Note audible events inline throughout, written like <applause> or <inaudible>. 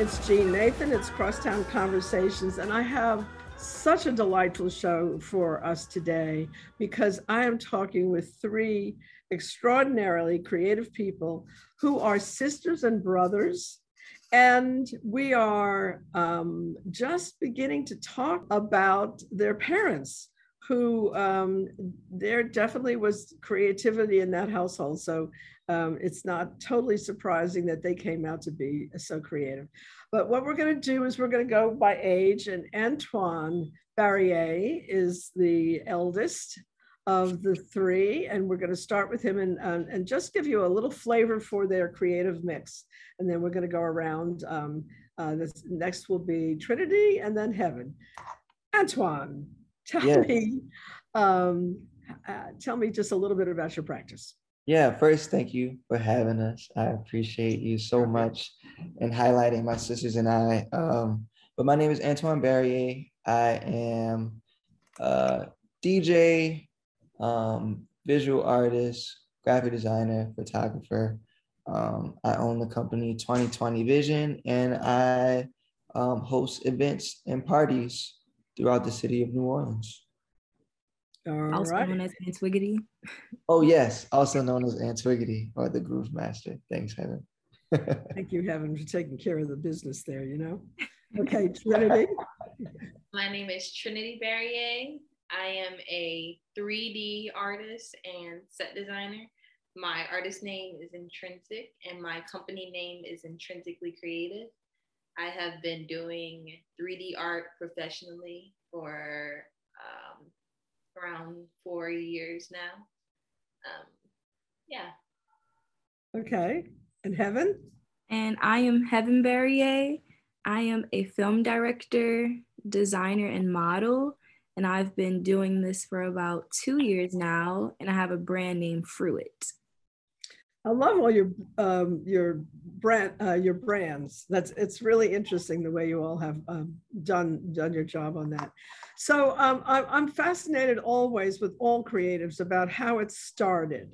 It's Jean Nathan. It's Crosstown Conversations, and I have such a delightful show for us today because I am talking with three extraordinarily creative people who are sisters and brothers. And we are um, just beginning to talk about their parents, who um, there definitely was creativity in that household. So um, it's not totally surprising that they came out to be so creative. But what we're going to do is we're going to go by age, and Antoine Barrier is the eldest of the three, and we're going to start with him and, and just give you a little flavor for their creative mix. And then we're going to go around. Um, uh, this next will be Trinity and then Heaven. Antoine, tell yes. me, um, uh, tell me just a little bit about your practice. Yeah, first, thank you for having us. I appreciate you so much and highlighting my sisters and I. Um, but my name is Antoine Barrier. I am a DJ, um, visual artist, graphic designer, photographer. Um, I own the company 2020 Vision and I um, host events and parties throughout the city of New Orleans. All also right. known as Antwiggity. Oh yes, also known as Antwiggity or the Groove Master. Thanks, Heaven. <laughs> Thank you, Heaven, for taking care of the business there. You know. <laughs> Okay, Trinity. My name is Trinity Barrier. I am a 3D artist and set designer. My artist name is Intrinsic, and my company name is Intrinsically Creative. I have been doing 3D art professionally for um, around four years now. Um, yeah. Okay. And Heaven? And I am Heaven Barrier. I am a film director, designer, and model. And I've been doing this for about two years now. And I have a brand named Fruit. I love all your um, your brand uh, your brands. That's it's really interesting the way you all have um, done done your job on that. So um, I'm, I'm fascinated always with all creatives about how it started.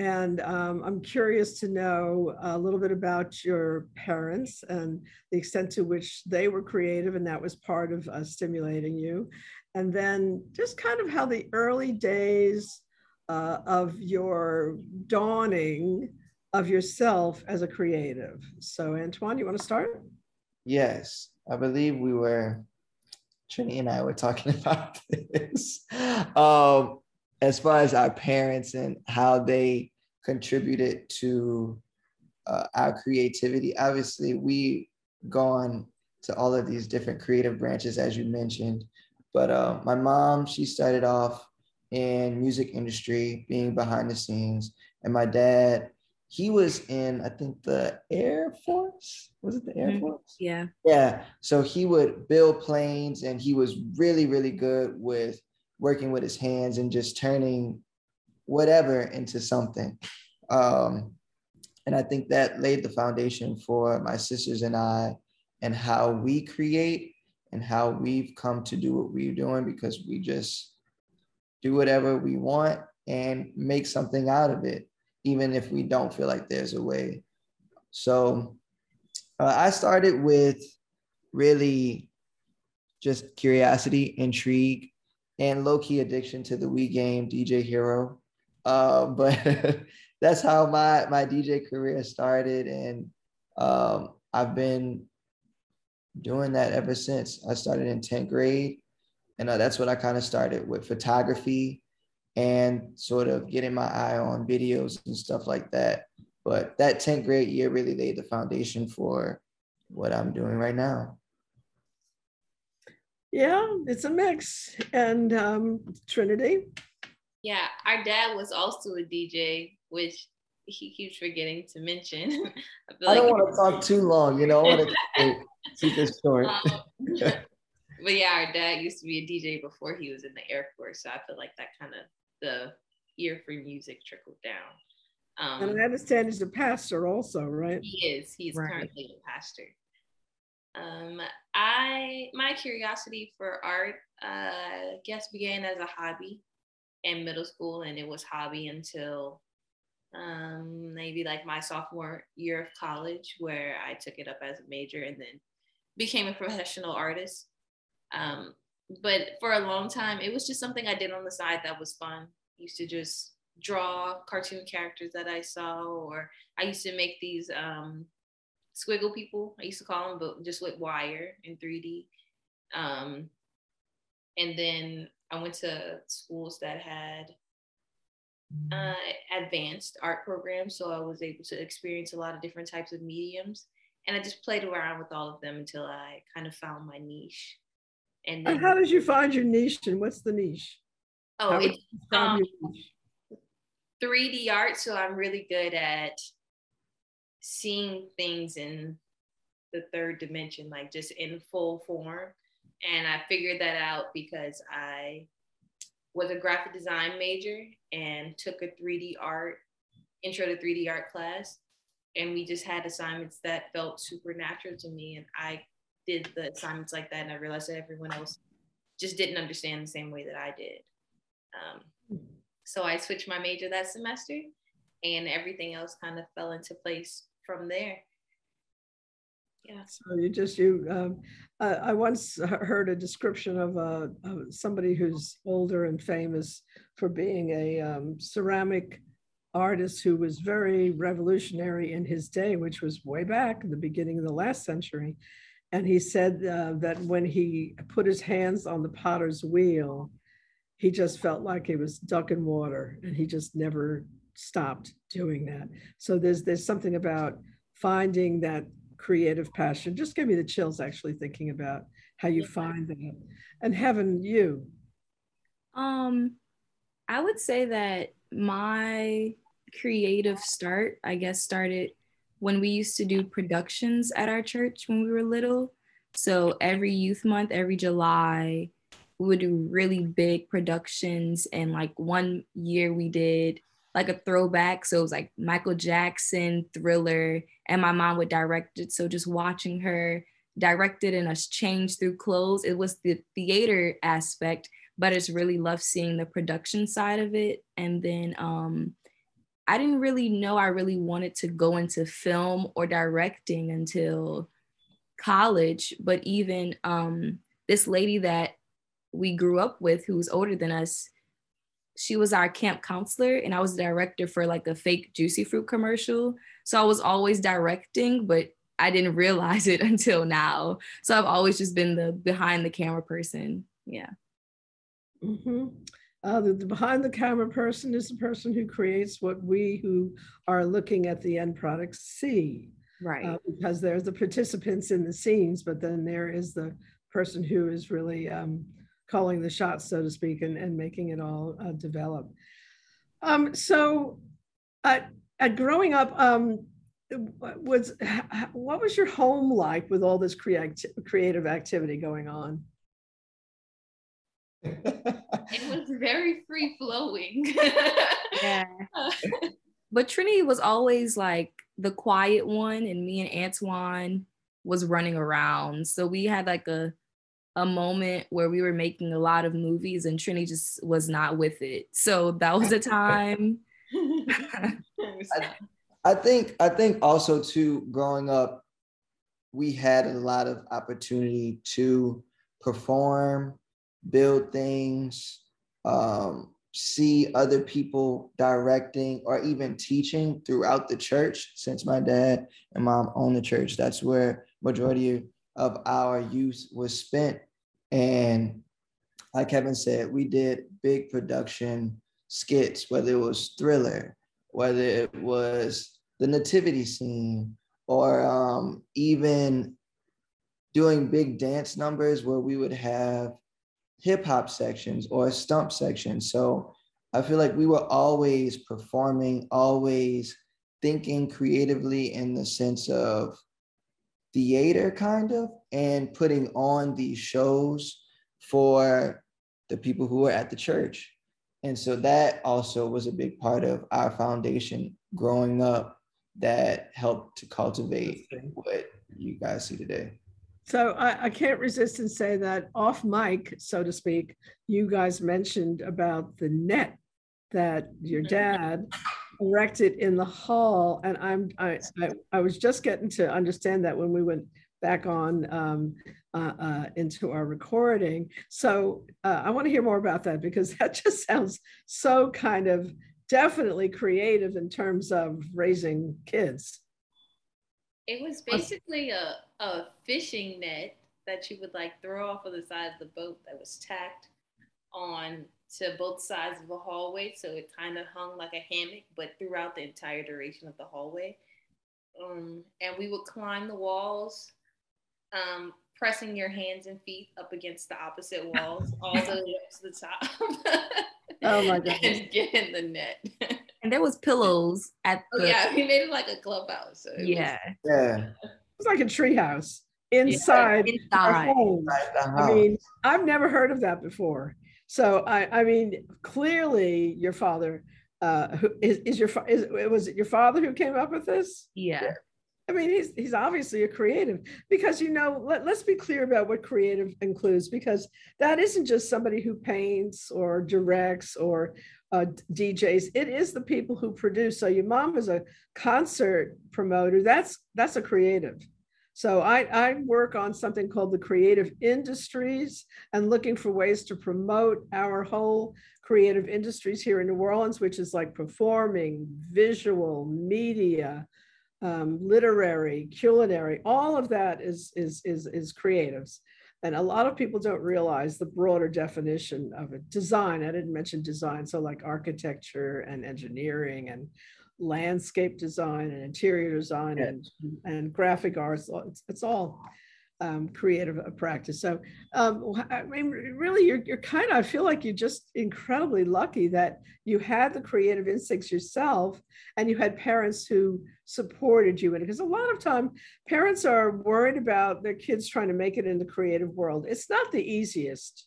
And um, I'm curious to know a little bit about your parents and the extent to which they were creative, and that was part of uh, stimulating you. And then just kind of how the early days uh, of your dawning of yourself as a creative. So, Antoine, you want to start? Yes, I believe we were Trini and I were talking <laughs> about this. Um, as far as our parents and how they contributed to uh, our creativity, obviously we gone to all of these different creative branches, as you mentioned. But uh, my mom, she started off in music industry, being behind the scenes, and my dad, he was in I think the Air Force. Was it the Air mm-hmm. Force? Yeah. Yeah. So he would build planes and he was really, really good with working with his hands and just turning whatever into something. Um, and I think that laid the foundation for my sisters and I and how we create and how we've come to do what we're doing because we just do whatever we want and make something out of it even if we don't feel like there's a way. So uh, I started with really just curiosity, intrigue, and low key addiction to the Wii game DJ Hero. Uh, <laughs> but that's how my my DJ career started, and um, I've been doing that ever since. I started in 10th grade, and uh, that's what I kind of started with photography and sort of getting my eye on videos and stuff like that. But that 10th grade year really laid the foundation for what I'm doing right now. Yeah, it's a mix. And um, Trinity? Yeah, our dad was also a DJ, which he keeps forgetting to mention. <laughs> I, I don't like want to talk too long, you know, I want to <laughs> keep this short. Um, but yeah, our dad used to be a DJ before he was in the Air Force. So I feel like that kind of the ear for music trickled down. Um, and I understand he's a pastor also, right? He is. He's right. currently a pastor. Um, I my curiosity for art, uh, I guess, began as a hobby in middle school, and it was hobby until um, maybe like my sophomore year of college, where I took it up as a major and then became a professional artist. Um, but for a long time, it was just something I did on the side that was fun. Used to just draw cartoon characters that I saw, or I used to make these um, squiggle people. I used to call them, but just with wire in 3D. Um, and then I went to schools that had uh, advanced art programs, so I was able to experience a lot of different types of mediums. And I just played around with all of them until I kind of found my niche. And, then, and how did you find your niche? And what's the niche? Oh, it's um, 3D art. So I'm really good at seeing things in the third dimension, like just in full form. And I figured that out because I was a graphic design major and took a 3D art, intro to 3D art class. And we just had assignments that felt supernatural to me. And I did the assignments like that. And I realized that everyone else just didn't understand the same way that I did. Um, so I switched my major that semester and everything else kind of fell into place from there. Yeah. So you just you. Um, uh, I once heard a description of, of somebody who's older and famous for being a um, ceramic artist who was very revolutionary in his day, which was way back in the beginning of the last century. And he said uh, that when he put his hands on the potter's wheel, he just felt like he was ducking water, and he just never stopped doing that. So there's there's something about finding that creative passion. Just gave me the chills actually thinking about how you find that. And Heaven, you. Um, I would say that my creative start, I guess, started when we used to do productions at our church when we were little. So every youth month, every July, we would do really big productions. And like one year we did like a throwback. So it was like Michael Jackson, Thriller, and my mom would direct it. So just watching her direct it and us change through clothes, it was the theater aspect, but it's really love seeing the production side of it. And then um, I didn't really know I really wanted to go into film or directing until college. But even um, this lady that we grew up with, who was older than us, she was our camp counselor and I was the director for like a fake juicy fruit commercial. So I was always directing, but I didn't realize it <laughs> until now. So I've always just been the behind the camera person. Yeah. Mm-hmm. Uh, the, the, behind the camera person is the person who creates what we who are looking at the end product see. Right. Uh, because there's the participants in the scenes, but then there is the person who is really um, calling the shots, so to speak, and, and making it all uh, develop. Um, so, uh, at growing up, um, was what was your home like with all this creati- creative activity going on? It was very free flowing. yeah. <laughs> But Trinity was always like the quiet one, and me and Antoine was running around. So we had like a a moment where we were making a lot of movies and Trini just was not with it. So that was a time. <laughs> <laughs> I, I think I think also too growing up, we had a lot of opportunity to perform, build things, um, see other people directing or even teaching throughout the church. Since my dad and mom own the church, that's where majority of our youth was spent. And like Heaven said, we did big production skits, whether it was thriller, whether it was the nativity scene, or um, even doing big dance numbers where we would have hip hop sections or a stump sections. So I feel like we were always performing, always thinking creatively in the sense of theater kind of and putting on these shows for the people who were at the church. And so that also was a big part of our foundation growing up that helped to cultivate what you guys see today so I, I, can't resist and say that off mic, so to speak, you guys mentioned about the net that your dad erected in the hall. And I'm, I, I, I was just getting to understand that when we went back on um, uh, uh, into our recording. So uh, I want to hear more about that because <laughs> that just sounds so kind of definitely creative in terms of raising kids. It was basically a, a fishing net that you would like throw off of the side of the boat that was tacked on to both sides of a hallway. So it kind of hung like a hammock, but throughout the entire duration of the hallway. Um, and we would climb the walls, um, pressing your hands and feet up against the opposite walls, <laughs> all the way up to the top. oh my god! <laughs> and get in the net. <laughs> and there was pillows at the. oh, the. yeah, <laughs> we made it like a clubhouse. So yeah. Was, yeah. It was like a treehouse inside, yeah, inside. I mean, I've never heard of that before. So I, I mean, clearly your father, uh, who is, is your is was it your father who came up with this? Yeah. I mean, he's he's obviously a creative because you know, let, let's be clear about what creative includes because that isn't just somebody who paints or directs or uh, DJs. It is the people who produce. So your mom is a concert promoter. That's that's a creative. So I, I work on something called the creative industries and looking for ways to promote our whole creative industries here in New Orleans, which is like performing, visual, media, um, literary, culinary, all of that is, is, is, is creatives. And a lot of people don't realize the broader definition of it. Design, I didn't mention design. So like architecture and engineering and landscape design and interior design and, and graphic arts. It's, it's all um, creative practice. So, um, I mean, really, you're, you're kind of, I feel like you're just incredibly lucky that you had the creative instincts yourself and you had parents who supported you in it. Because a lot of time, parents are worried about their kids trying to make it in the creative world. It's not the easiest.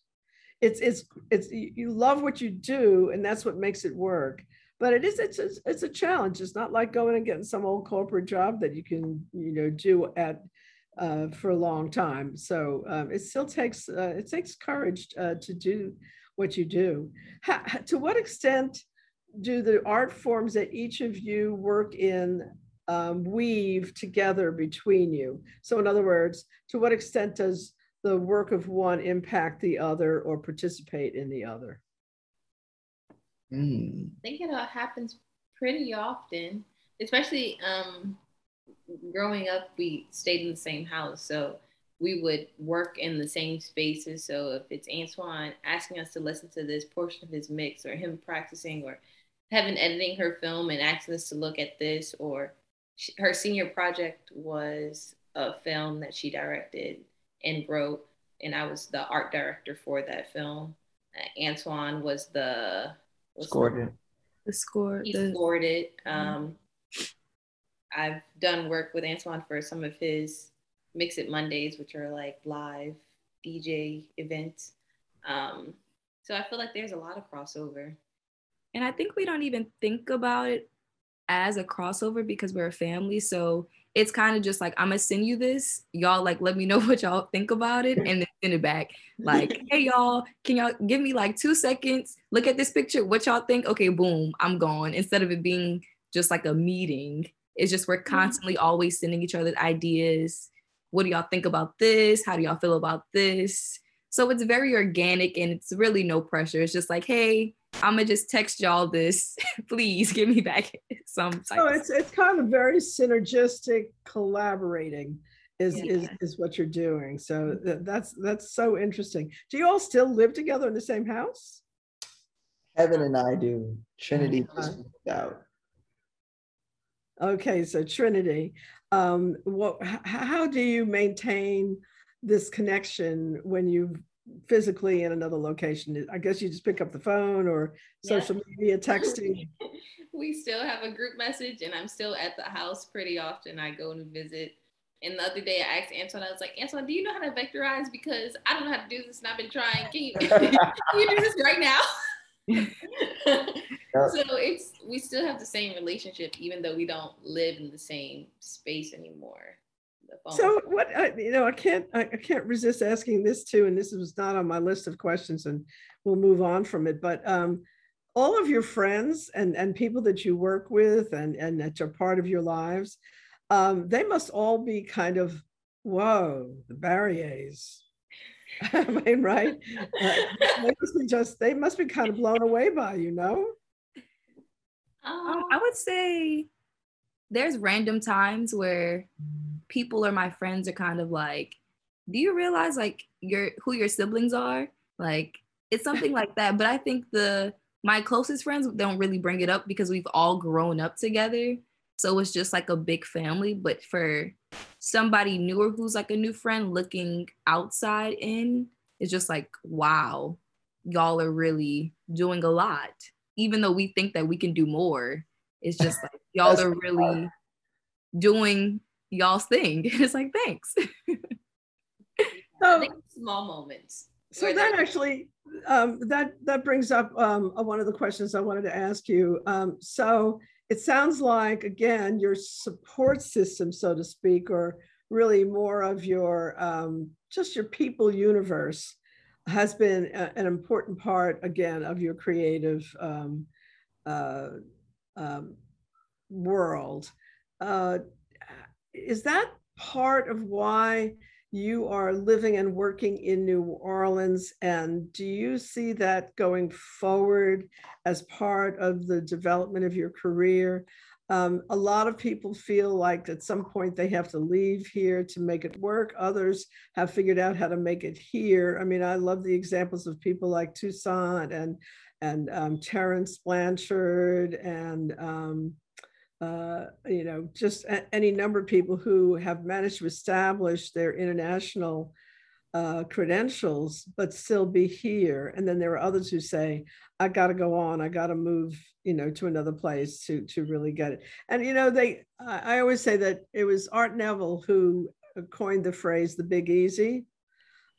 It's, it's, it's, you love what you do, and that's what makes it work but it is it's a, it's a challenge it's not like going and getting some old corporate job that you can you know do at uh, for a long time. So um, it still takes uh, it takes courage uh, to do what you do. How, to what extent do the art forms that each of you work in um, weave together between you? So in other words to what extent does the work of one impact the other or participate in the other? Mm. I think it happens pretty often, especially um, growing up. We stayed in the same house, so we would work in the same spaces. So if it's Antoine asking us to listen to this portion of his mix, or him practicing, or Heaven editing her film and asking us to look at this, or she, her senior project was a film that she directed and wrote, and I was the art director for that film. Uh, Antoine was the scored it. The score. He the, scored it. Um, I've done work with Antoine for some of his Mix It Mondays, which are like live DJ events. Um, so I feel like there's a lot of crossover. And I think we don't even think about it as a crossover because we're a family. So it's kind of just like I'm gonna send you this. Y'all like let me know <laughs> what y'all think about it and then send it back. Like, <laughs> hey y'all, can y'all give me like two seconds? Look at this picture. What y'all think? Okay, boom, I'm gone. Instead of it being just like a meeting, it's just we're mm-hmm. constantly always sending each other ideas. What do y'all think about this? How do y'all feel about this? So it's very organic and it's really no pressure. It's just like, hey, I'm gonna just text y'all this. <laughs> Please give me back <laughs> some. So it's it's kind of very synergistic collaborating is yeah. is is what you're doing. So mm-hmm. that's that's so interesting. Do you all still live together in the same house? Heaven and I do. Trinity just moved out. Okay, so Trinity, um, what? How do you maintain this connection when you physically in another location? I guess you just pick up the phone or social yeah. media texting. <laughs> we still have a group message, and I'm still at the house pretty often. I go and visit. And the other day, I asked Antoine, I was like, Antoine, do you know how to vectorize? Because I don't know how to do this, and I've been trying. Can you, <laughs> can you do this right now? <laughs> so it's we still have the same relationship, even though we don't live in the same space anymore. So what I, you know, I can't I, I can't resist asking this too, and this was not on my list of questions, and we'll move on from it. But um, all of your friends and, and people that you work with and, and that are part of your lives, um, they must all be kind of, whoa, the Barriers. <laughs> I mean, right? Uh, they must be just, they must be kind of blown away by you, know? Um, I would say there's random times where people or my friends are kind of like, do you realize like your who your siblings are? Like it's something like that. But I think the my closest friends don't really bring it up because we've all grown up together. So it's just like a big family. But for somebody newer who's like a new friend looking outside in, it's just like, wow, y'all are really doing a lot. Even though we think that we can do more, it's just like <laughs> y'all are really doing y'all's thing. <laughs> it's like, thanks. so, small moments. So that actually um, that that brings up um, one of the questions I wanted to ask you. Um, so it sounds like again your support system, so to speak, or really more of your um, just your people universe, has been a, an important part again of your creative um, uh, um, world. Uh, is that part of why? You are living and working in New Orleans, and do you see that going forward as part of the development of your career? Um, a lot of people feel like at some point they have to leave here to make it work. Others have figured out how to make it here. I mean, I love the examples of people like Toussaint and and um, Terence Blanchard and um, uh, you know, just a, any number of people who have managed to establish their international uh, credentials, but still be here. And then there are others who say, I got to go on, I got to move, you know, to another place to, to really get it. And, you know, they, I always say that it was Art Neville who coined the phrase, the big easy.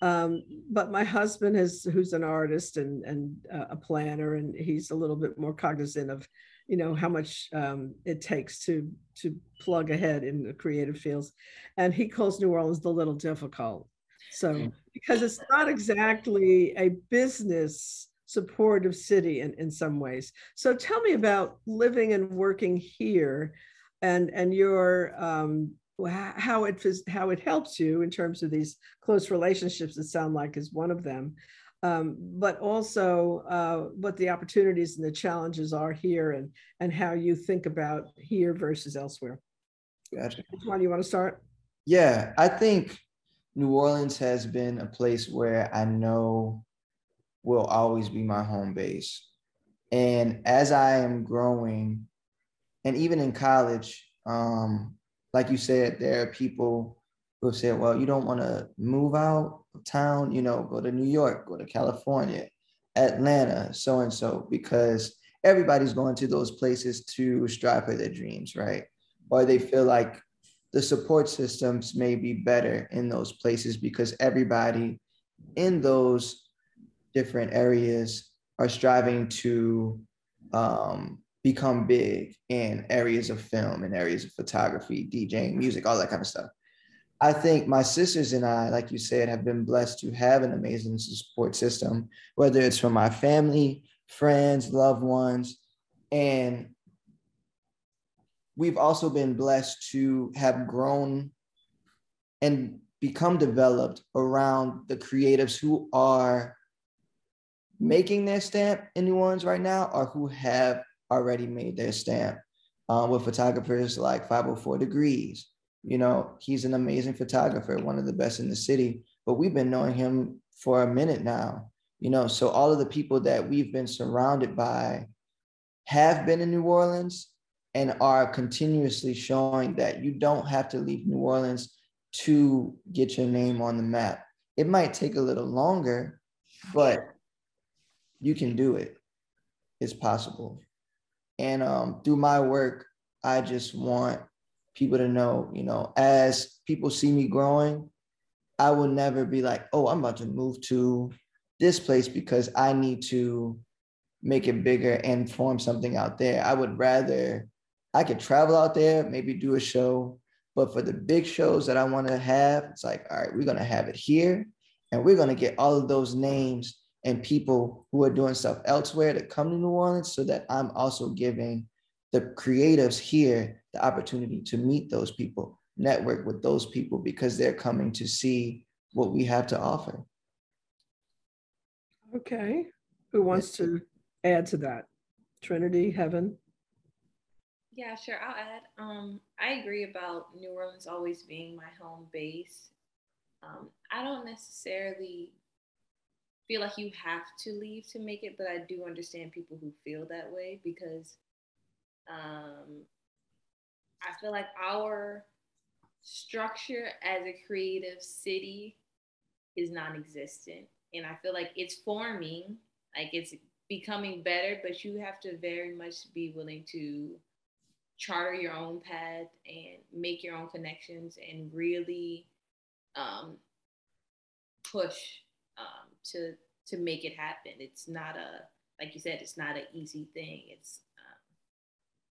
Um, but my husband is, who's an artist and, and uh, a planner, and he's a little bit more cognizant of you know how much um, it takes to to plug ahead in the creative fields. And he calls new orleans the little difficult. So mm. because it's not exactly a business supportive city in, in some ways. So tell me about living and working here and and your um, how it how it helps you in terms of these close relationships that sound like is one of them um, but also uh, what the opportunities and the challenges are here and, and how you think about here versus elsewhere. Gotcha. One do you want to start? Yeah, I think New Orleans has been a place where I know will always be my home base. And as I am growing, and even in college, um, like you said, there are people who said, well, you don't want to move out of town, you know, go to New York, go to California, Atlanta, so and so, because everybody's going to those places to strive for their dreams, right? Or they feel like the support systems may be better in those places because everybody in those different areas are striving to um, become big in areas of film and areas of photography, DJing, music, all that kind of stuff. I think my sisters and I, like you said, have been blessed to have an amazing support system, whether it's from my family, friends, loved ones. And we've also been blessed to have grown and become developed around the creatives who are making their stamp in New Orleans right now or who have already made their stamp um, with photographers like 504 Degrees, you know, he's an amazing photographer, one of the best in the city, but we've been knowing him for a minute now, you know. So all of the people that we've been surrounded by have been in New Orleans and are continuously showing that you don't have to leave New Orleans to get your name on the map. It might take a little longer, but you can do it. It's possible. And um, through my work, I just want people to know, you know, as people see me growing, I will never be like, oh, I'm about to move to this place because I need to make it bigger and form something out there. I would rather I could travel out there, maybe do a show, but for the big shows that I want to have, it's like, all right, we're gonna have it here, and we're gonna get all of those names and people who are doing stuff elsewhere to come to New Orleans so that I'm also giving the creatives here the opportunity to meet those people, network with those people because they're coming to see what we have to offer. Okay. Who wants to add to that? Trinity, Heaven? Yeah, sure. I'll add. Um, I agree about New Orleans always being my home base. Um, I don't necessarily feel like you have to leave to make it, but I do understand people who feel that way because um, I feel like our structure as a creative city is non existent. And I feel like it's forming, like it's becoming better, but you have to very much be willing to charter your own path and make your own connections and really um, push um, to to make it happen. It's not a like you said, it's not an easy thing. It's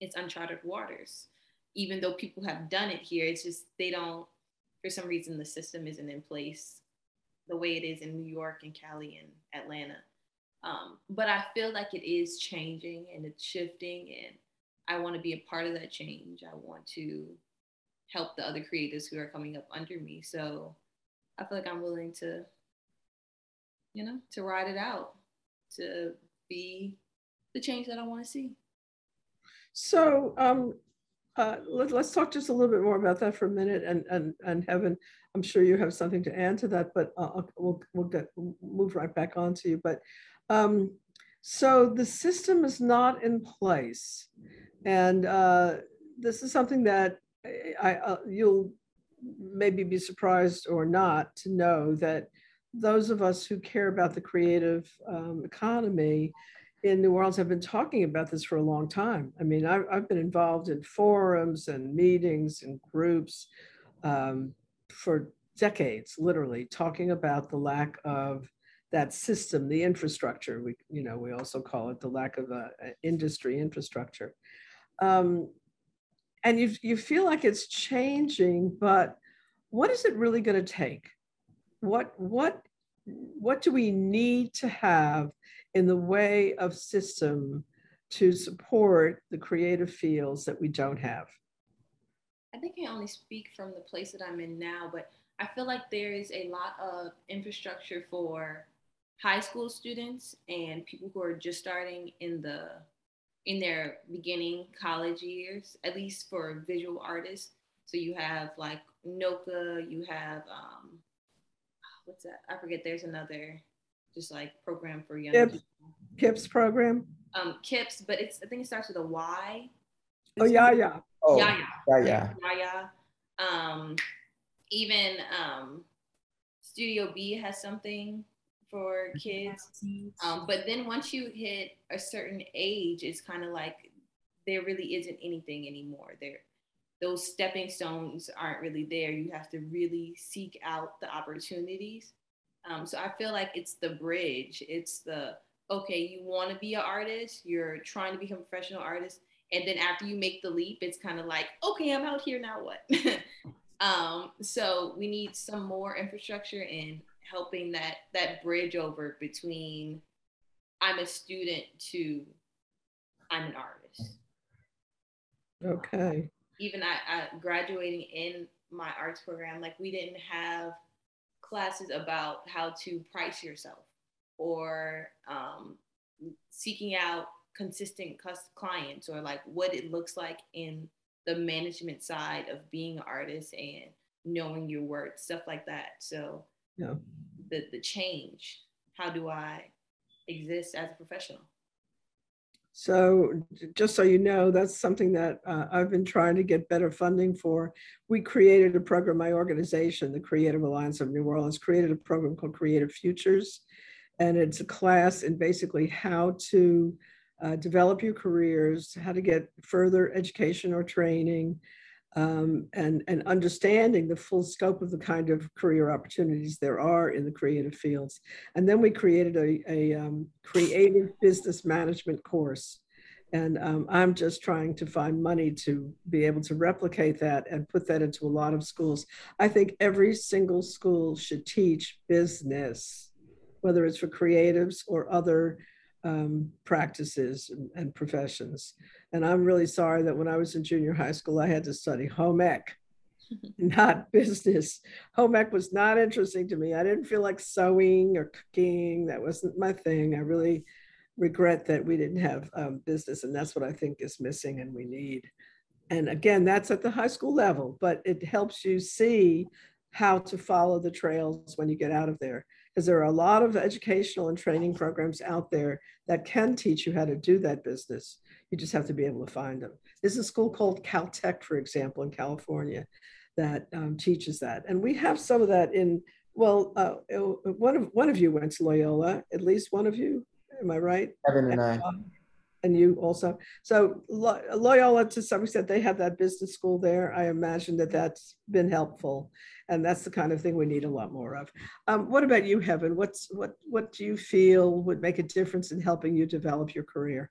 it's uncharted waters. Even though people have done it here, it's just they don't. For some reason, the system isn't in place the way it is in New York and Cali and Atlanta. Um, but I feel like it is changing and it's shifting, and I want to be a part of that change. I want to help the other creators who are coming up under me. So I feel like I'm willing to, you know, to ride it out, to be the change that I want to see. So um, uh, let, us talk just a little bit more about that for a minute. And and and Heaven, I'm sure you have something to add to that, but uh, we'll we'll get move right back on to you. But um, so the system is not in place, and uh, this is something that I, uh, you'll maybe be surprised or not to know that those of us who care about the creative um, economy in New Orleans have been talking about this for a long time. I mean, I've, I've been involved in forums and meetings and groups um, for decades, literally, talking about the lack of that system, the infrastructure. We, you know, we also call it the lack of a, a industry infrastructure. Um, and you, you feel like it's changing, but what is it really going to take? What, what, what do we need to have in the way of system to support the creative fields that we don't have? I think I only speak from the place that I'm in now, but I feel like there is a lot of infrastructure for high school students and people who are just starting in the in their beginning college years, at least for visual artists. So you have like NOCCA, you have um, what's that? I forget. There's another just like program for young Kips, Kips program. Um, Kips, but it's I think it starts with a Y. Oh yeah, yeah. Oh, yeah, yeah, yeah, yeah, yeah. Um, even um, Studio B has something for kids. Um, but then once you hit a certain age, it's kind of like there really isn't anything anymore. There, those stepping stones aren't really there. You have to really seek out the opportunities. Um, so I feel like it's the bridge. It's the okay, you want to be an artist, you're trying to become a professional artist, and then after you make the leap, it's kind of like okay, I'm out here now. What? <laughs> um, so we need some more infrastructure in helping that that bridge over between I'm a student to I'm an artist. Okay. Even I, I graduating in my arts program, like we didn't have classes about how to price yourself or um, seeking out consistent clients or like what it looks like in the management side of being an artist and knowing your work, stuff like that. So yeah. the the change. How do I exist as a professional? So just so you know, that's something that uh, I've been trying to get better funding for. We created a program, my organization, the Creative Alliance of New Orleans, created a program called Creative Futures. And it's a class in basically how to uh, develop your careers, how to get further education or training, um, and, and understanding the full scope of the kind of career opportunities there are in the creative fields. And then we created a, a um, creative business management course. And um, I'm just trying to find money to be able to replicate that and put that into a lot of schools. I think every single school should teach business whether it's for creatives or other um, practices and, and professions. And I'm really sorry that when I was in junior high school, I had to study home ec, <laughs> not business. Home ec was not interesting to me. I didn't feel like sewing or cooking. That wasn't my thing. I really regret that we didn't have um, business, and that's what I think is missing and we need. And again, that's at the high school level, but it helps you see how to follow the trails when you get out of there. Because there are a lot of educational and training programs out there that can teach you how to do that business. You just have to be able to find them. There's a school called Caltech, for example, in California that um, teaches that. And we have some of that in, well, uh, one, of, one of you went to Loyola, at least one of you, am I right? Heaven and I. Um, and you also. So Loyola, to some extent, they have that business school there. I imagine that that's been helpful, and that's the kind of thing we need a lot more of. Um, what about you, Heaven? What's what what do you feel would make a difference in helping you develop your career?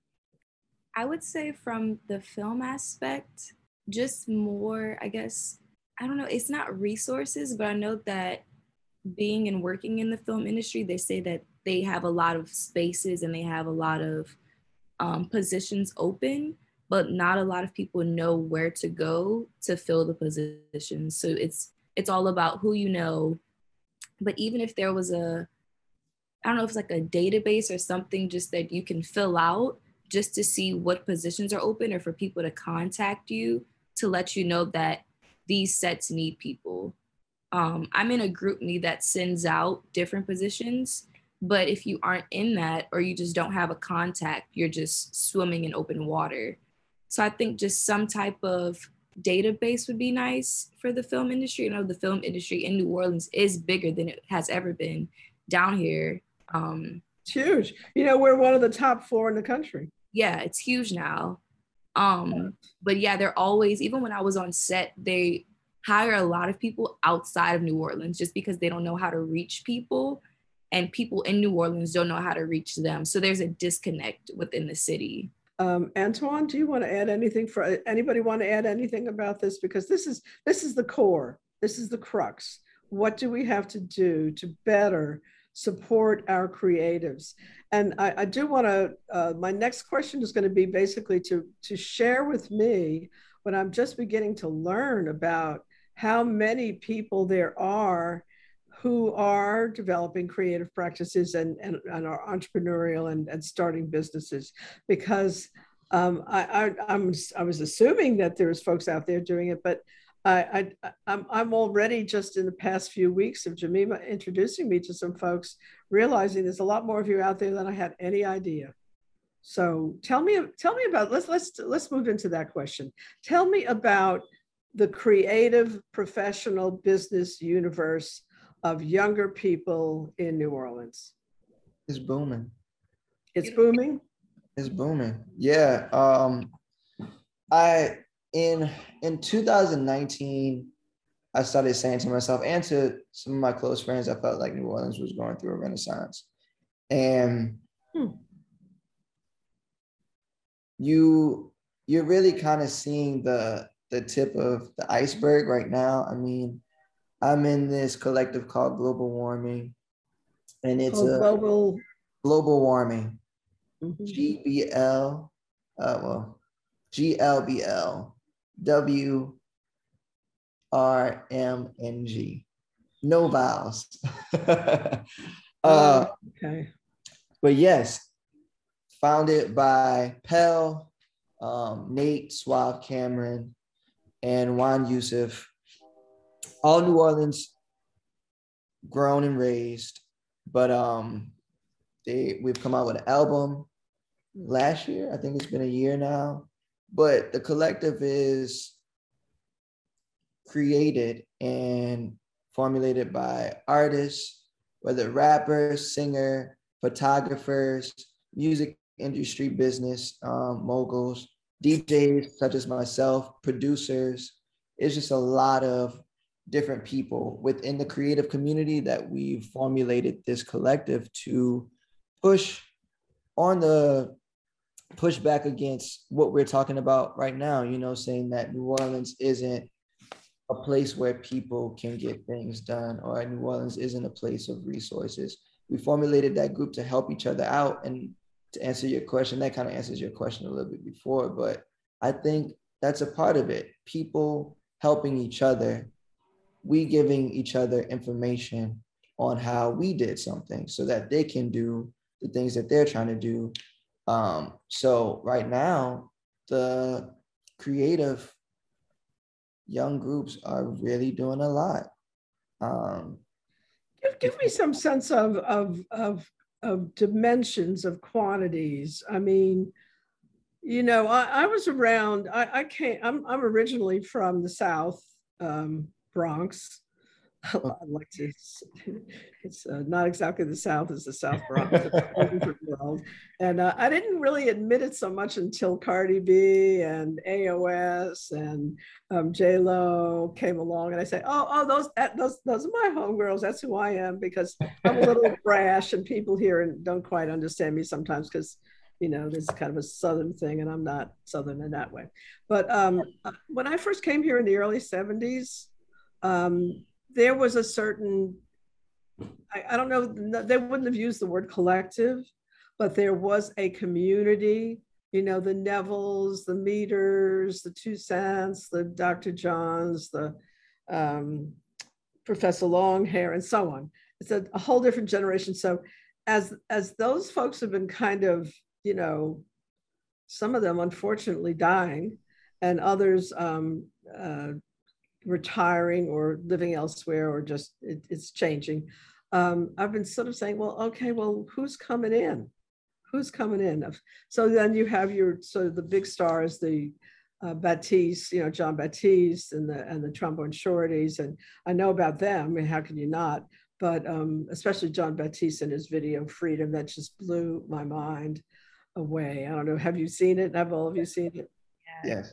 I would say from the film aspect, just more, I guess, I don't know, it's not resources, but I know that being and working in the film industry, they say that they have a lot of spaces and they have a lot of um, positions open, but not a lot of people know where to go to fill the positions. So it's it's all about who you know. But even if there was a, I don't know if it's like a database or something just that you can fill out just to see what positions are open or for people to contact you to let you know that these sets need people. Um, I'm in a GroupMe that sends out different positions but if you aren't in that or you just don't have a contact, you're just swimming in open water. So I think just some type of database would be nice for the film industry. You know, the film industry in New Orleans is bigger than it has ever been down here. Um, it's huge. You know, we're one of the top four in the country. Yeah, it's huge now. Um, but yeah, they're always, even when I was on set, they hire a lot of people outside of New Orleans just because they don't know how to reach people and people in New Orleans don't know how to reach them. So there's a disconnect within the city. Um, Antoine, do you want to add anything for anybody want to add anything about this? Because this is this is the core, this is the crux. What do we have to do to better support our creatives? And I, I do want to, uh, my next question is going to be basically to, to share with me when I'm just beginning to learn about how many people there are who are developing creative practices and, and, and are entrepreneurial and, and starting businesses because um, I, I, I'm, I was assuming that there's folks out there doing it, but I, I, I'm, I'm already just in the past few weeks of Jamima introducing me to some folks, realizing there's a lot more of you out there than I had any idea. So tell me, tell me about, let's, let's, let's move into that question. Tell me about the creative professional business universe of younger people in New Orleans? It's booming. It's booming. It's booming. Yeah. Um, I in in 2019, I started saying to myself and to some of my close friends, I felt like New Orleans was going through a renaissance, and hmm. you you're really kind of seeing the the tip of the iceberg right now. I mean, I'm in this collective called Global Warming, and it's oh, a global global warming. Mm-hmm. GBL, uh, well, GLBL, W R M N G. No vowels. <laughs> uh, oh, okay. But yes, founded by Pell, um, Nate Suave Cameron, and Juan Yusuf all New Orleans grown and raised, but um they we've come out with an album last year. I think it's been a year now. But the collective is created and formulated by artists, whether rappers, singer, photographers, music industry business um, moguls, DJs such as myself, producers. It's just a lot of different people within the creative community that we've formulated this collective to push on the push back against what we're talking about right now, you know, saying that New Orleans isn't a place where people can get things done or New Orleans isn't a place of resources. we formulated that group to help each other out. And to answer your question, that kind of answers your question a little bit before, but I think that's a part of it. People helping each other, we giving each other information on how we did something so that they can do the things that they're trying to do. Um, so right now, the creative young groups are really doing a lot. Um, give, give me some sense of, of, of, of dimensions of quantities. I mean, you know, I, I was around, I, I came, I'm, I'm originally from the South um, Bronx. <laughs> I like to, <laughs> it's uh, not exactly the South as the South Bronx <laughs> world. And uh, I didn't really admit it so much until Cardi B and AOC and um, J Lo came along, and I say, "Oh, oh, those that, those those are my homegirls. That's who I am." Because I'm a little brash, and people here don't quite understand me sometimes because you know, this is kind of a Southern thing, and I'm not Southern in that way. But um, uh, when I first came here in the early 70s, um, there was a certain, I, I don't know, they wouldn't have used the word collective, but there was a community, you know, the Nevilles, the Meters, the Toussaints, the Dr. Johns, the um, Professor Longhair, and so on. It's a, a whole different generation. So as as those folks have been kind of you know, some of them unfortunately dying, and others um, uh, retiring or living elsewhere, or just it, it's changing. Um, I've been sort of saying, well, okay, well, who's coming in? Who's coming in? So then you have your sort of the big stars, the uh, Batiste, you know, Jon Batiste and the and the trombone shorties, and I know about them. I mean, how can you not? But um, especially Jon Batiste and his video Freedom, that just blew my mind away. I don't know. Have you seen it? Have all of you seen it? Yes.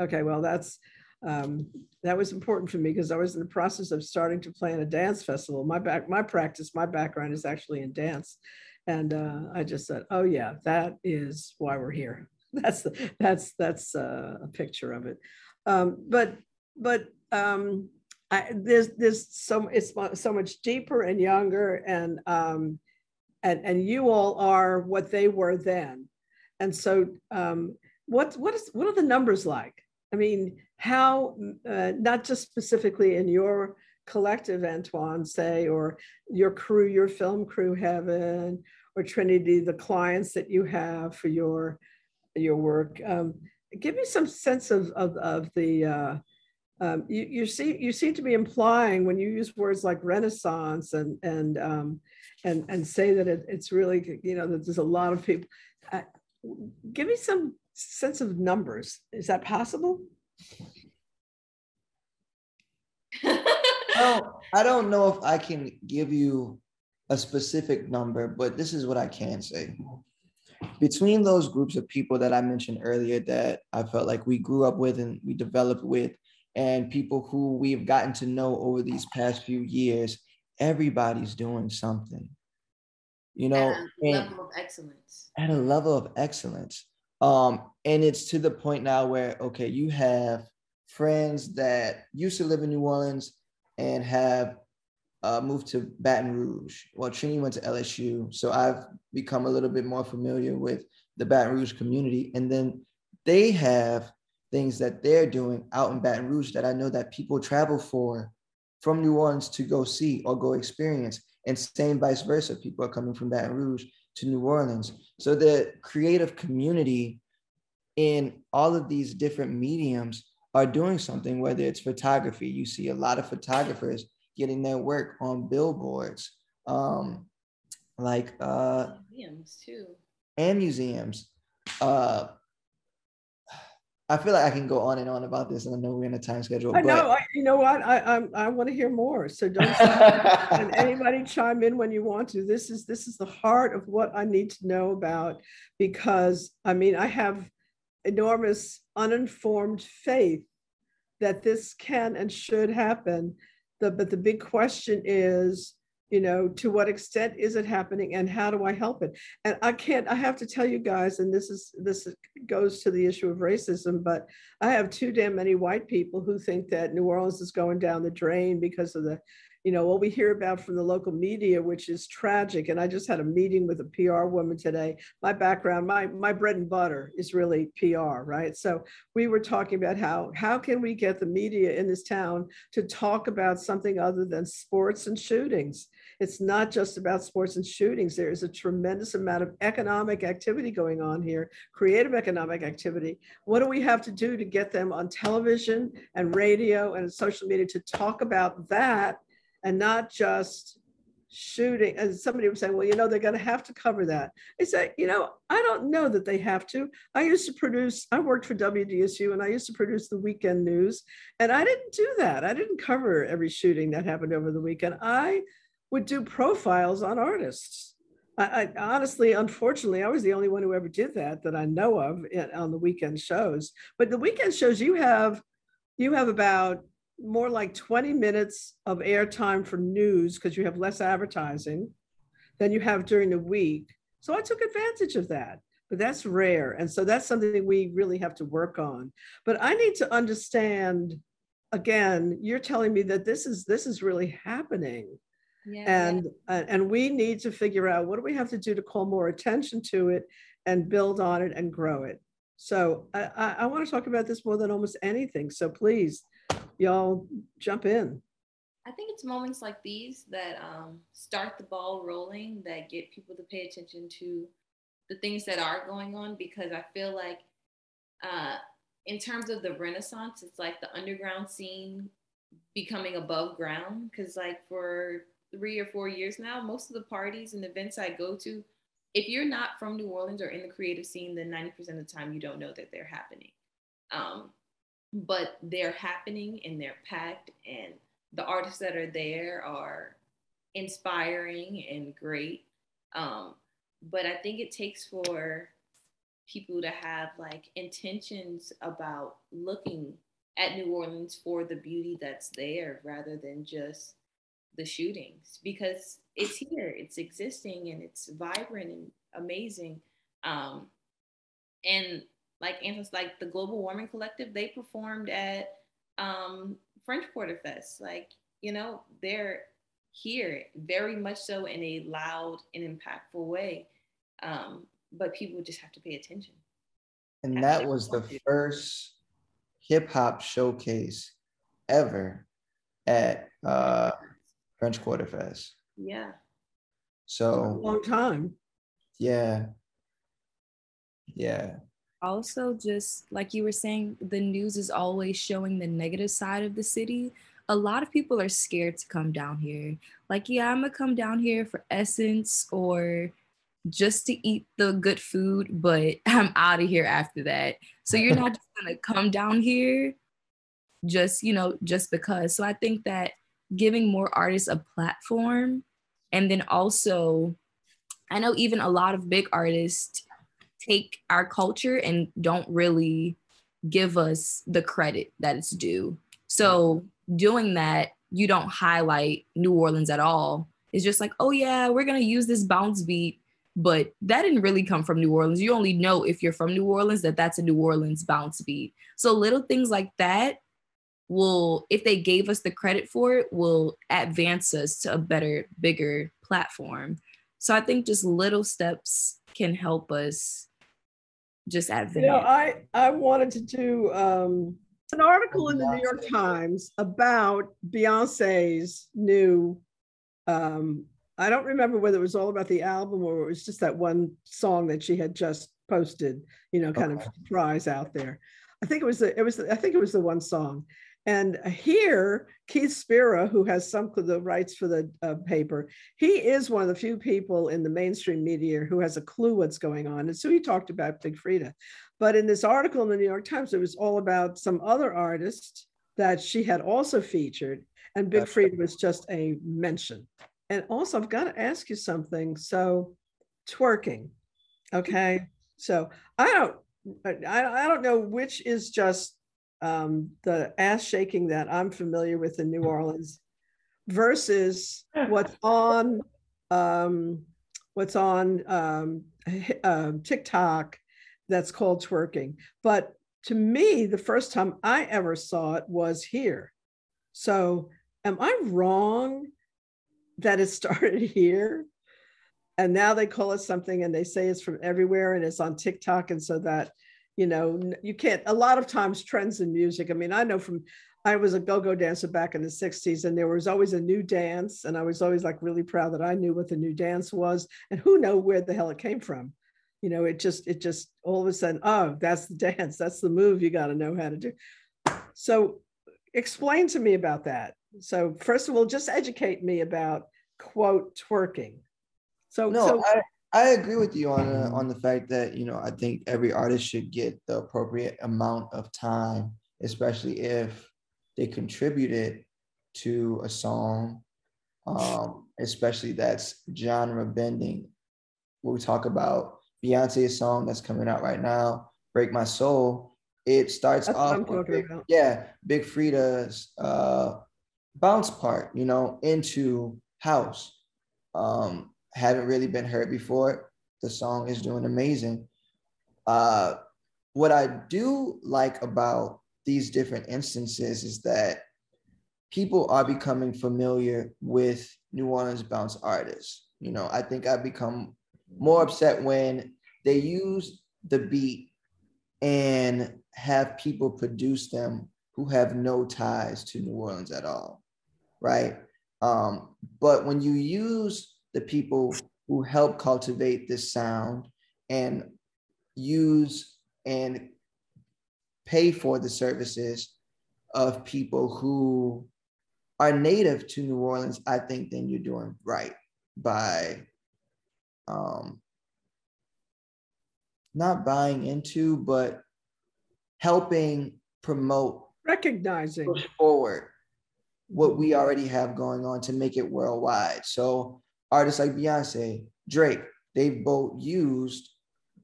Okay. Well, that's um, that was important for me because I was in the process of starting to plan a dance festival. My back, my practice, my background is actually in dance, and uh, I just said, "Oh yeah, that is why we're here." <laughs> That's the, that's that's uh, a picture of it. Um, but but um, I, there's there's so it's so much deeper and younger and um, and, and you all are what they were then. And so um, what, what, is, what are the numbers like? I mean, how, uh, not just specifically in your collective, Antoine, say, or your crew, your film crew, Heaven, or Trinity, the clients that you have for your, your work. Um, give me some sense of, of, of the, uh, um, you, you see, you seem to be implying when you use words like Renaissance and, and um, and and say that it, it's really you know that there's a lot of people uh, give me some sense of numbers is that possible <laughs> I I don't know if I can give you a specific number, but this is what I can say. Between those groups of people that I mentioned earlier that I felt like we grew up with and we developed with, and people who we've gotten to know over these past few years, everybody's doing something. You know at a level of excellence. At a level of excellence. Um and it's to the point now where okay you have friends that used to live in new orleans and have uh, moved to baton rouge well trini went to lsu so i've become a little bit more familiar with the baton rouge community and then they have things that they're doing out in baton rouge that i know that people travel for from New Orleans to go see or go experience. And same vice versa. People are coming from Baton Rouge to New Orleans. So the creative community in all of these different mediums are doing something, whether it's photography, you see a lot of photographers getting their work on billboards, um, like uh, museums too, and museums. Uh, I feel like I can go on and on about this, and I know we're in a time schedule. I know. I, you know what? I I, I want to hear more. So don't. <laughs> and anybody chime in when you want to. This is this is the heart of what I need to know about, because I mean I have enormous uninformed faith that this can and should happen. The, but the big question is you know to what extent is it happening and how do i help it and i can't i have to tell you guys and this is this goes to the issue of racism but i have too damn many white people who think that new orleans is going down the drain because of the you know, what we hear about from the local media, which is tragic. And I just had a meeting with a PR woman today. My background, my my bread and butter is really PR, right? So we were talking about how how can we get the media in this town to talk about something other than sports and shootings? It's not just about sports and shootings. There is a tremendous amount of economic activity going on here, creative economic activity. What do we have to do to get them on television and radio and social media to talk about that and not just shooting. And somebody was saying well you know they're going to have to cover that. I say you know i don't know that they have to. I used to produce i worked for wdsu and i used to produce the weekend news and i didn't do that. I didn't cover every shooting that happened over the weekend. I would do profiles on artists. I, I, honestly, unfortunately, I was the only one who ever did that that I know of on the weekend shows. But the weekend shows, you have you have about more like 20 minutes of airtime for news because you have less advertising than you have during the week. So I took advantage of that, but that's rare. And so that's something we really have to work on. But I need to understand again, you're telling me that this is this is really happening. Yeah, and yeah. and we need to figure out what do we have to do to call more attention to it and build on it and grow it. So I, I, I want to talk about this more than almost anything. So please y'all jump in. I think it's moments like these that um, start the ball rolling, that get people to pay attention to the things that are going on. Because I feel like, uh, in terms of the Renaissance, it's like the underground scene becoming above ground. Because, like, for three or four years now, most of the parties and events I go to, if you're not from New Orleans or in the creative scene, then 90% of the time you don't know that they're happening. Um, but they're happening and they're packed and the artists that are there are inspiring and great. Um, but i think it takes for people to have like intentions about looking at new orleans for the beauty that's there rather than just the shootings because it's here it's existing and it's vibrant and amazing. Um, and like Anthony's like the Global Warming Collective, they performed at um, French Quarter Fest. Like, you know, they're here very much so in a loud and impactful way. Um, but people just have to pay attention. And that was the first hip hop showcase ever at uh, French Quarter Fest. Yeah. So long time. Yeah. Yeah also just like you were saying the news is always showing the negative side of the city. A lot of people are scared to come down here. Like yeah i'm gonna come down here for essence or just to eat the good food but <laughs> i'm out of here after that. So you're not just gonna come down here just you know just because. So i think that giving more artists a platform and then also i know even a lot of big artists take our culture and don't really give us the credit that it's due. So doing that, you don't highlight New Orleans at all. It's just like, oh yeah, we're gonna use this bounce beat, but that didn't really come from New Orleans. You only know if you're from New Orleans that that's a New Orleans bounce beat. So little things like that will, if they gave us the credit for it, will advance us to a better, bigger platform. So I think just little steps can help us just at You know, I I wanted to do um, an article in the New York Times about Beyonce's new. Um, I don't remember whether it was all about the album or it was just that one song that she had just posted. You know, kind okay. of surprise out there. I think it was the, it was the, I think it was the one song, and here, Keith Spera, who has some of the rights for the uh, paper, he is one of the few people in the mainstream media who has a clue what's going on. And so he talked about Big Freedia. But in this article in the New York Times, it was all about some other artist that she had also featured. And Big Freedia was just a mention. And also, I've got to ask you something. So, twerking. Okay. So I don't I, I don't know which is just um, the ass shaking that I'm familiar with in New Orleans versus what's on um, what's on um, uh, TikTok that's called twerking. But to me, the first time I ever saw it was here. So am I wrong that it <laughs> started here? And now they call it something and they say it's from everywhere and it's on TikTok. And so that, you know, you can't, a lot of times trends in music. I mean, I know from, I was a go-go dancer back in the 60s and there was always a new dance. And I was always like really proud that I knew what the new dance was and who know where the hell it came from. You know, it just, it just all of a sudden, oh, that's the <laughs> dance. That's the move you got to know how to do. So explain to me about that. So first of all, just educate me about quote twerking. So no, so, I, I agree with you on the, on the fact that you know I think every artist should get the appropriate amount of time, especially if they contributed to a song, um, especially that's genre bending. When we talk about Beyonce's song that's coming out right now, "Break My Soul," it starts That's off with big, yeah big Freedia's uh bounce part you know into house um haven't really been heard before. The song is doing amazing. Uh what i do like about these different instances is that people are becoming familiar with new orleans bounce artists. You know i think i've become more upset when they use the beat and have people produce them who have no ties to New Orleans at all, right? Um, but when you use the people who help cultivate this sound and use and pay for the services of people who are native to New Orleans, I think then you're doing right by um, not buying into, but helping promote, recognizing, push forward what we already have going on to make it worldwide. So artists like Beyonce, Drake, they've both used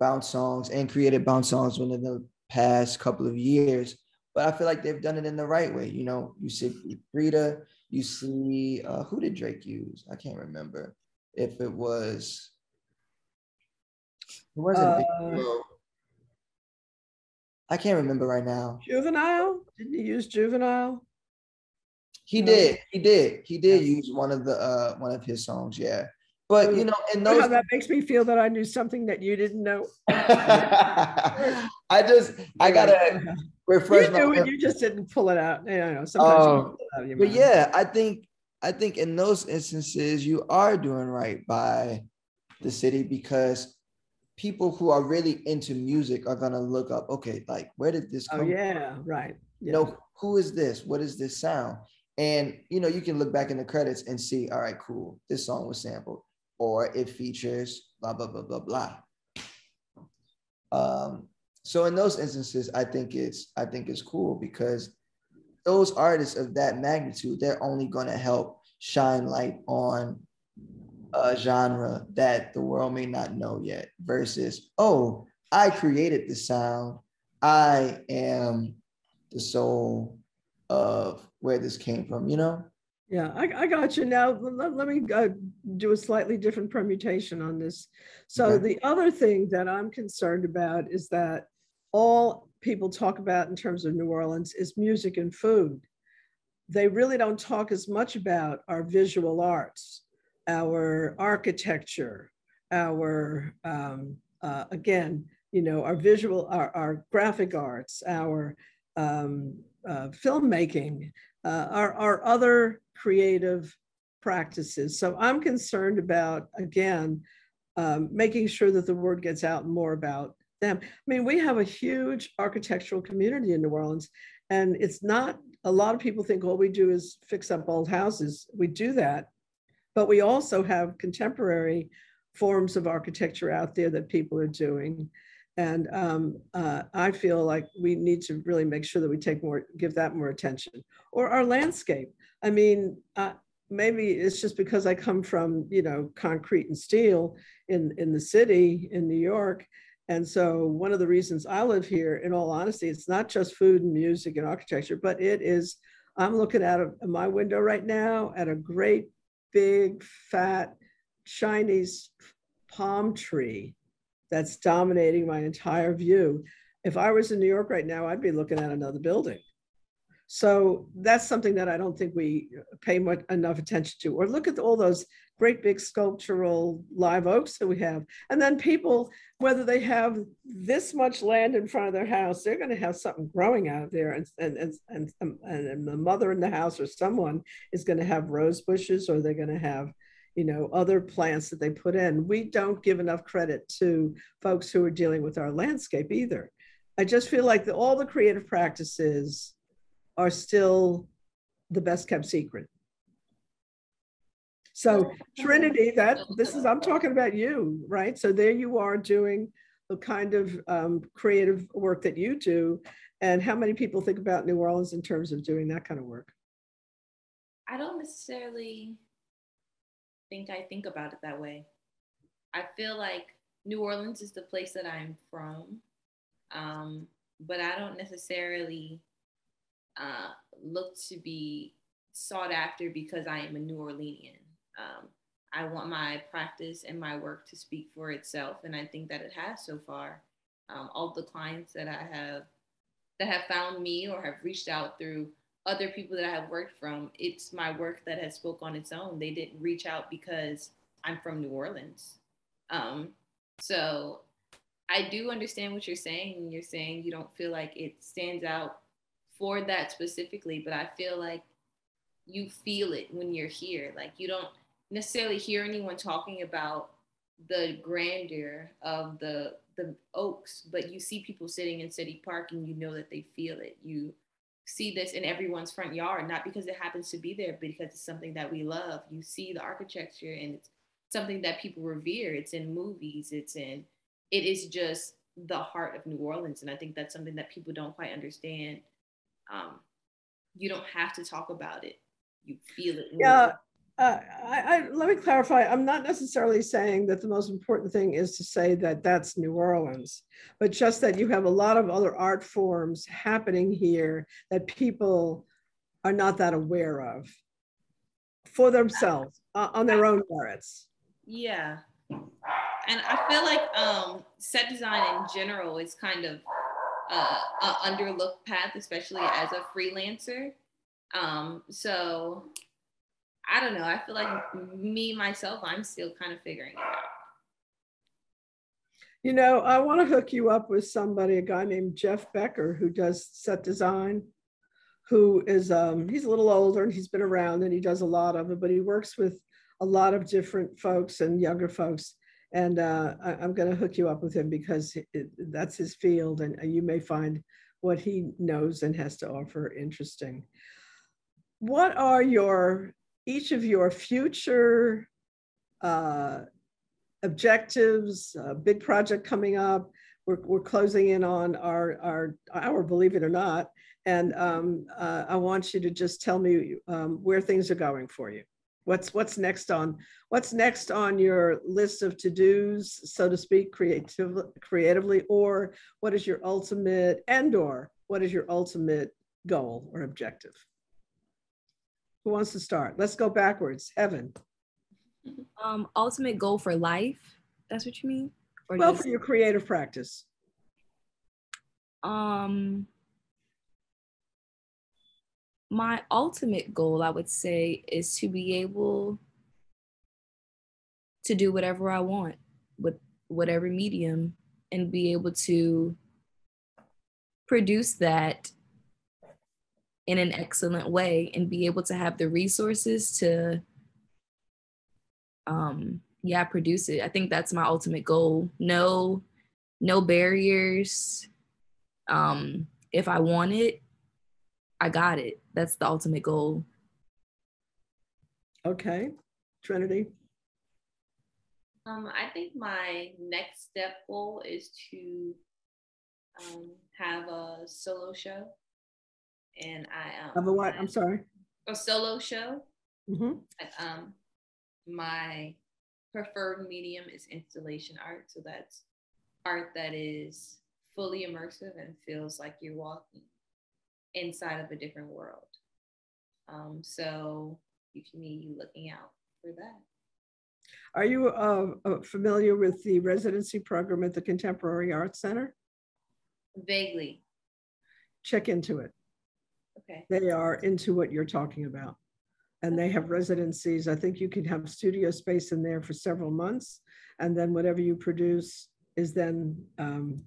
bounce songs and created bounce songs within the past couple of years. But I feel like they've done it in the right way. You know, you see Freedia, you see uh, who did Drake use? I can't remember if it was. It wasn't uh, I can't remember right now. Juvenile? Didn't he use juvenile? He did. He did. He did yeah. use one of the uh one of his songs. Yeah. But you know, and those that makes me feel that I knew something that you didn't know. <laughs> I just I gotta refresh. You knew my... it, you just didn't pull it out. Yeah, I know, sometimes um, but mind. yeah, I think I think in those instances you are doing right by the city because people who are really into music are gonna look up, okay, like where did this oh, come? Oh yeah, from? right. Yeah. You know, who is this? What is this sound? And you know, you can look back in the credits and see, all right, cool, this song was sampled, or it features blah blah blah blah blah. Um, so in those instances, I think it's I think it's cool because those artists of that magnitude, they're only gonna help shine light on a genre that the world may not know yet versus, oh, I created the sound. I am the soul of where this came from, you know? Yeah, I, I got you. Now, let, let me uh, do a slightly different permutation on this. So, okay. the other thing that I'm concerned about is that all people talk about in terms of New Orleans is music and food. They really don't talk as much about our visual arts our architecture, our, um, uh, again, you know, our visual, our, our graphic arts, our um, uh, filmmaking, uh, our, our other creative practices. So I'm concerned about, again, um, making sure that the word gets out more about them. I mean, we have a huge architectural community in New Orleans, and it's not, a lot of people think all we do is fix up old houses. We do that, but we also have contemporary forms of architecture out there that people are doing. And um, uh, I feel like we need to really make sure that we take more, give that more attention. Or our landscape. I mean, uh, maybe it's just because I come from, you know, concrete and steel in, in the city in New York. And so one of the reasons I live here, in all honesty, it's not just food and music and architecture, but it is, I'm looking out of my window right now at a great big, fat Chinese palm tree that's dominating my entire view. If I was in New York right now, I'd be looking at another building. So that's something that I don't think we pay much enough attention to. Or look at all those great big sculptural live oaks that we have. And then people, whether they have this much land in front of their house, they're going to have something growing out of there. And, and, and, and, and the mother in the house or someone is going to have rose bushes or they're going to have you know other plants that they put in we don't give enough credit to folks who are dealing with our landscape either i just feel like the, all the creative practices are still the best kept secret. So Trinity, that this is, I'm talking about you, right? So there you are doing the kind of um, creative work that you do. And how many people think about New Orleans in terms of doing that kind of work? I don't necessarily think I think about it that way. I feel like New Orleans is the place that I'm from, um, but I don't necessarily uh, look to be sought after because I am a New Orleanian. Um, I want my practice and my work to speak for itself, and I think that it has so far. Um, all the clients that I have that have found me or have reached out through other people that I have worked from, it's my work that has spoke on its own. They didn't reach out because I'm from New Orleans. Um, so I do understand what you're saying. You're saying you don't feel like it stands out for that specifically, but I feel like you feel it when you're here. Like you don't necessarily hear anyone talking about the grandeur of the the oaks, but you see people sitting in City Park and you know that they feel it. You see this in everyone's front yard, not because it happens to be there, but because it's something that we love. You see the architecture and it's something that people revere. It's in movies, it's in it is just the heart of New Orleans. And I think that's something that people don't quite understand um, you don't have to talk about it. You feel it. Yeah. Uh, I, I, let me clarify. I'm not necessarily saying that the most important thing is to say that that's New Orleans, but just that you have a lot of other art forms happening here that people are not that aware of for themselves uh, on their own merits. Yeah, and I feel like um, set design in general is kind of uh, a underlooked path, especially as a freelancer. Um, so I don't know. I feel like me myself, I'm still kind of figuring it out. You know, I want to hook you up with somebody, a guy named Jeff Becker, who does set design, who is um, he's a little older and he's been around and he does a lot of it, but he works with a lot of different folks and younger folks and uh, I, am going to hook you up with him because it, that's his field, and you may find what he knows and has to offer interesting. What are your each of your future uh, objectives? A big project coming up. We're, we're closing in on our our our believe it or not, and um, uh, I want you to just tell me um, where things are going for you. What's what's next on what's next on your list of to-dos, so to speak, creative, creatively, or what is your ultimate and or what is your ultimate goal or objective? Who wants to start? Let's go backwards. Heaven. Um, ultimate goal for life. That's what you mean? Or well, just, for your creative practice. Um, my ultimate goal, I would say, is to be able to do whatever I want with whatever medium and be able to produce that in an excellent way and be able to have the resources to um yeah produce it i think that's my ultimate goal no no barriers um if i want it I got it. That's the ultimate goal. Okay. Trinity. Um, I think my next step goal is to um, have a solo show. And I um, have a what? I'm sorry. A solo show. Mm-hmm. Um, my preferred medium is installation art, so that's art that is fully immersive and feels like you're walking inside of a different world. Um, so you can be looking out for that. Are you uh, uh, familiar with the residency program at the Contemporary Arts Center? Vaguely. Check into it. Okay. They are into what you're talking about. And they have residencies. I think you can have studio space in there for several months. And then whatever you produce is then um,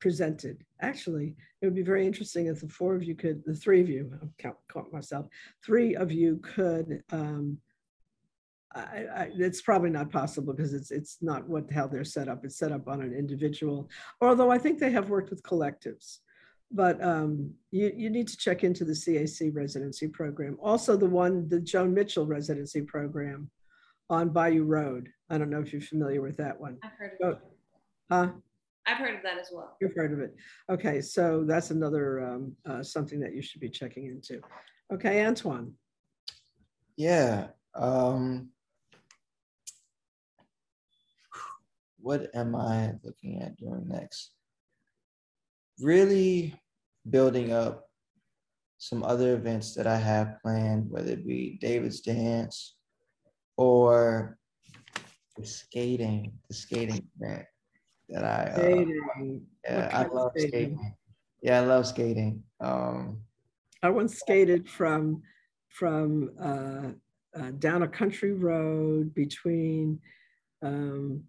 presented. Actually, it would be very interesting if the four of you could, the three of you, count, count myself, three of you could um, I, I, it's probably not possible because it's it's not what how they're set up. It's set up on an individual. Although I think they have worked with collectives, but um, you you need to check into the CAC residency program. Also, the one the Joan Mitchell residency program on Bayou Road. I don't know if you're familiar with that one. I've heard of it. Huh? I've heard of that as well. You've heard of it. Okay, so that's another um, uh, something that you should be checking into. Okay, Antoine. Yeah. Um, what am I looking at doing next? Really building up some other events that I have planned, whether it be David's Dance or the skating, the skating event that I uh, Skating. yeah, I love skating? skating. Yeah, I love skating. Um, I once skated from from uh, uh, down a country road between um,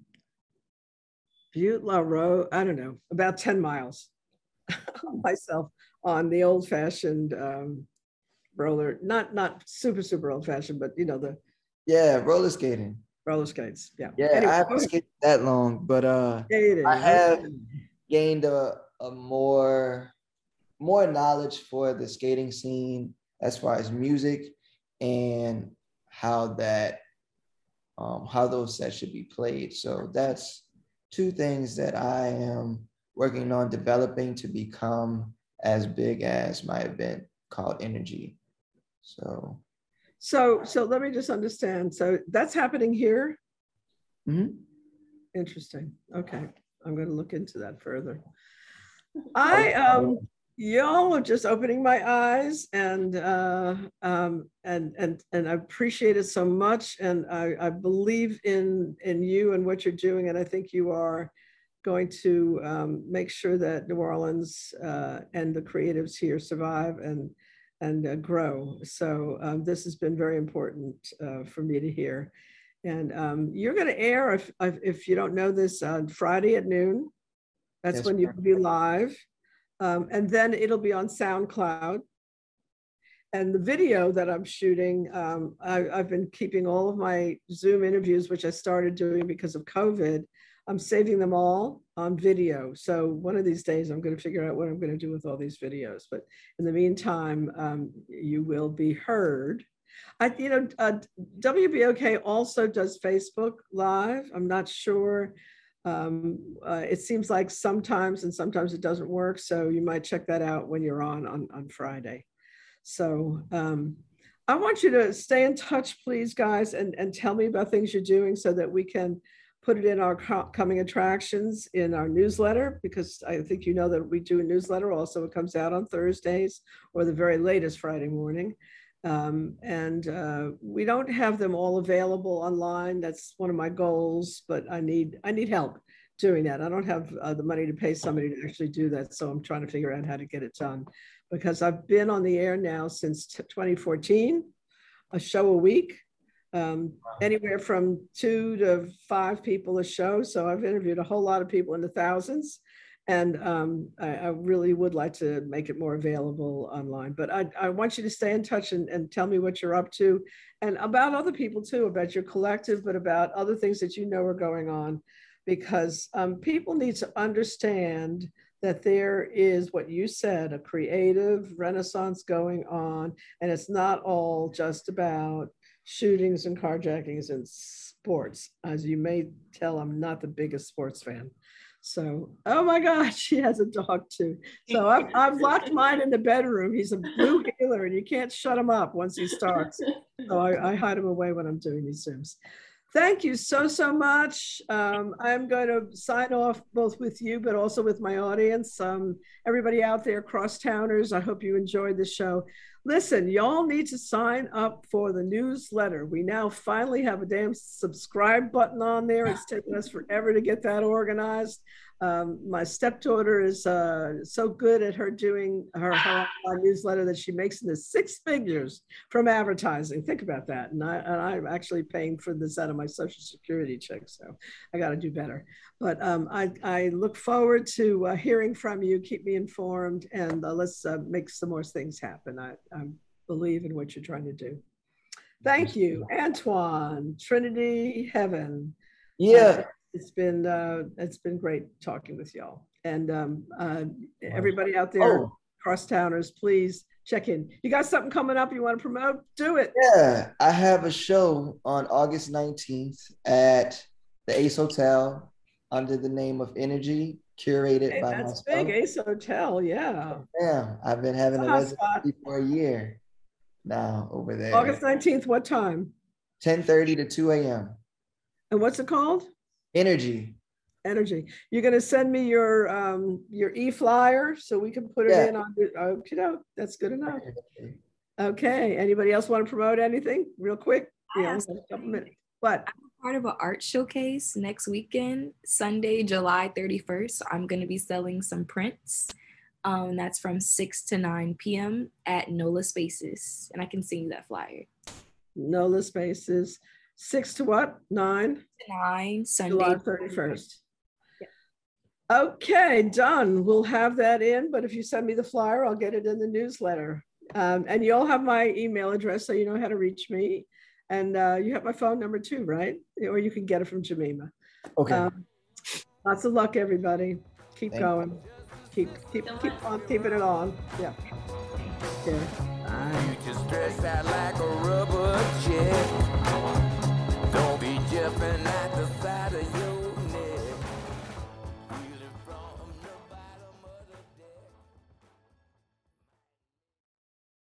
Butte La Road. I don't know, about ten miles. <laughs> myself on the old fashioned um, roller, not not super super old fashioned, but you know the yeah, roller skating. roller skates. Yeah. Yeah, Anyway, I haven't skated that long, but uh, Skating, I have gained a, a more more knowledge for the skating scene as far as music and how that um, how those sets should be played. So that's two things that I am working on developing to become as big as my event called Energy. So So so let me just understand. So that's happening here. mhm. Interesting. Okay, I'm going to look into that further. <laughs> I um y'all are just opening my eyes and uh um and and and I appreciate it so much and I I believe in in you and what you're doing and I think you are going to um, make sure that New Orleans uh, and the creatives here survive and and uh, grow. So um, this has been very important uh, for me to hear. And um, you're going to air, if, if you don't know this, on Friday at noon. That's when you'll be live. Um, and then it'll be on SoundCloud. And the video that I'm shooting, um, I, I've been keeping all of my Zoom interviews, which I started doing because of COVID. I'm saving them all on video. So one of these days, I'm going to figure out what I'm going to do with all these videos. But in the meantime, um, you will be heard. I, you know, uh, WBOK also does Facebook Live. I'm not sure. Um, uh, it seems like sometimes and sometimes it doesn't work. So you might check that out when you're on on, on Friday. So um, I want you to stay in touch, please, guys, and, and tell me about things you're doing so that we can put it in our co- coming attractions in our newsletter because I think you know that we do a newsletter also. It comes out on Thursdays or the very latest Friday morning. Um, and uh, we don't have them all available online. That's one of my goals, but I need I need help doing that. I don't have uh, the money to pay somebody to actually do that, so I'm trying to figure out how to get it done. Because I've been on the air now since t- 2014, a show a week, um, anywhere from two to five people a show. So I've interviewed a whole lot of people in the thousands. And um, I, I really would like to make it more available online. But I, I want you to stay in touch and, and tell me what you're up to and about other people too, about your collective, but about other things that you know are going on. Because um, people need to understand that there is what you said a creative renaissance going on. And it's not all just about shootings and carjackings and sports. As you may tell, I'm not the biggest sports fan. So, oh my gosh, <laughs> she has a dog too. So <laughs> I've, I've locked mine in the bedroom. He's a blue heeler and you can't shut him up once he starts. So I, I hide him away when I'm doing these Zooms. Thank you so, so much. Um, I'm going to sign off both with you, but also with my audience. Um, everybody out there, crosstowners, I hope you enjoyed the show. Listen, y'all need to sign up for the newsletter. We now finally have a damn subscribe button on there. It's taken us forever to get that organized. Um, my stepdaughter is uh, so good at her doing her, her newsletter that she makes in the six figures from advertising. Think about that. And, I, and I'm actually paying for this out of my social security check. So I got to do better. But um, I, I look forward to uh, hearing from you. Keep me informed and uh, let's uh, make some more things happen. I, I believe in what you're trying to do. Thank you, Antoine, Trinity Heaven. Yeah. Uh, it's been uh, it's been great talking with y'all. And um, uh, everybody out there, oh. crosstowners, please check in. You got something coming up you want to promote? Do it. Yeah, I have a show on August 19th at the Ace Hotel under the name of Energy, curated hey, by that's myself. big, Ace Hotel, yeah. Yeah, I've been having a residency for a year now over there. August 19th, what time? 10:30 to 2 a.m. And what's it called? Energy. Energy. You're gonna send me your um your e-flyer so we can put it yeah. in on the okay, no, that's good enough. <laughs> Okay. Anybody else want to promote anything real quick? Yeah, a couple minutes. What? Part of an art showcase next weekend, Sunday, July 31st. I'm gonna be selling some prints. Um, that's from 6 to 9 p.m. at NOLA Spaces. And I can send you that flyer. NOLA Spaces. Six to what? Nine? To nine, Sunday. July 31st. Okay, done. We'll have that in, but if you send me the flyer, I'll get it in the newsletter. Um, and you'll have my email address so you know how to reach me. And uh, you have my phone number too, right? Or you can get it from Jamima. Okay. Um, lots of luck, everybody. Keep Thank going. You. Keep keep Don't keep on keeping it on. Yeah. Okay.